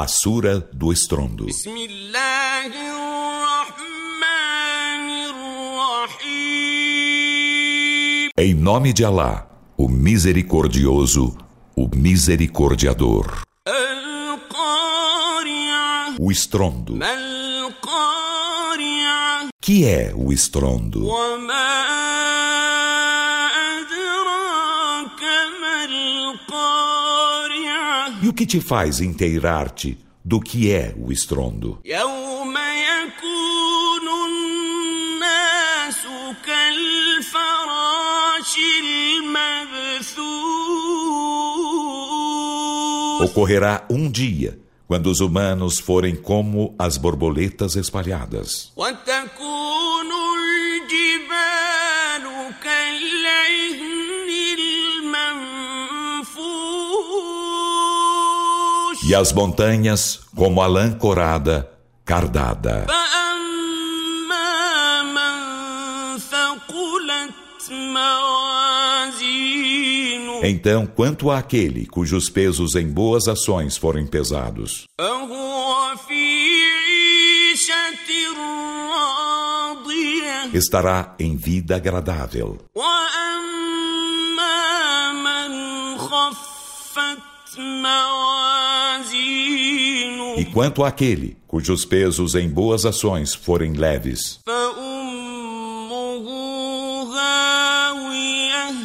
A Sura do Estrondo. Em nome de Alá, o Misericordioso, o Misericordiador. O estrondo. Que é o estrondo? O e o que te faz inteirar-te do que é o estrondo? Ocorrerá um dia quando os humanos forem como as borboletas espalhadas. E as montanhas como a lã corada, cardada. فأما من ثقلت موازينه Então, quanto àquele cujos pesos em boas ações forem pesados, فهو في عيشة راضية estará em vida agradável. وأما من خفت موازينه E quanto àquele cujos pesos em boas ações forem leves,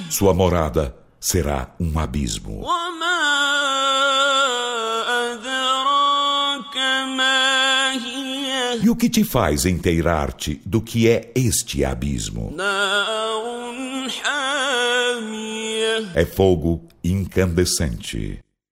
sua morada será um abismo. E o que te faz inteirar-te do que é este abismo? É fogo incandescente.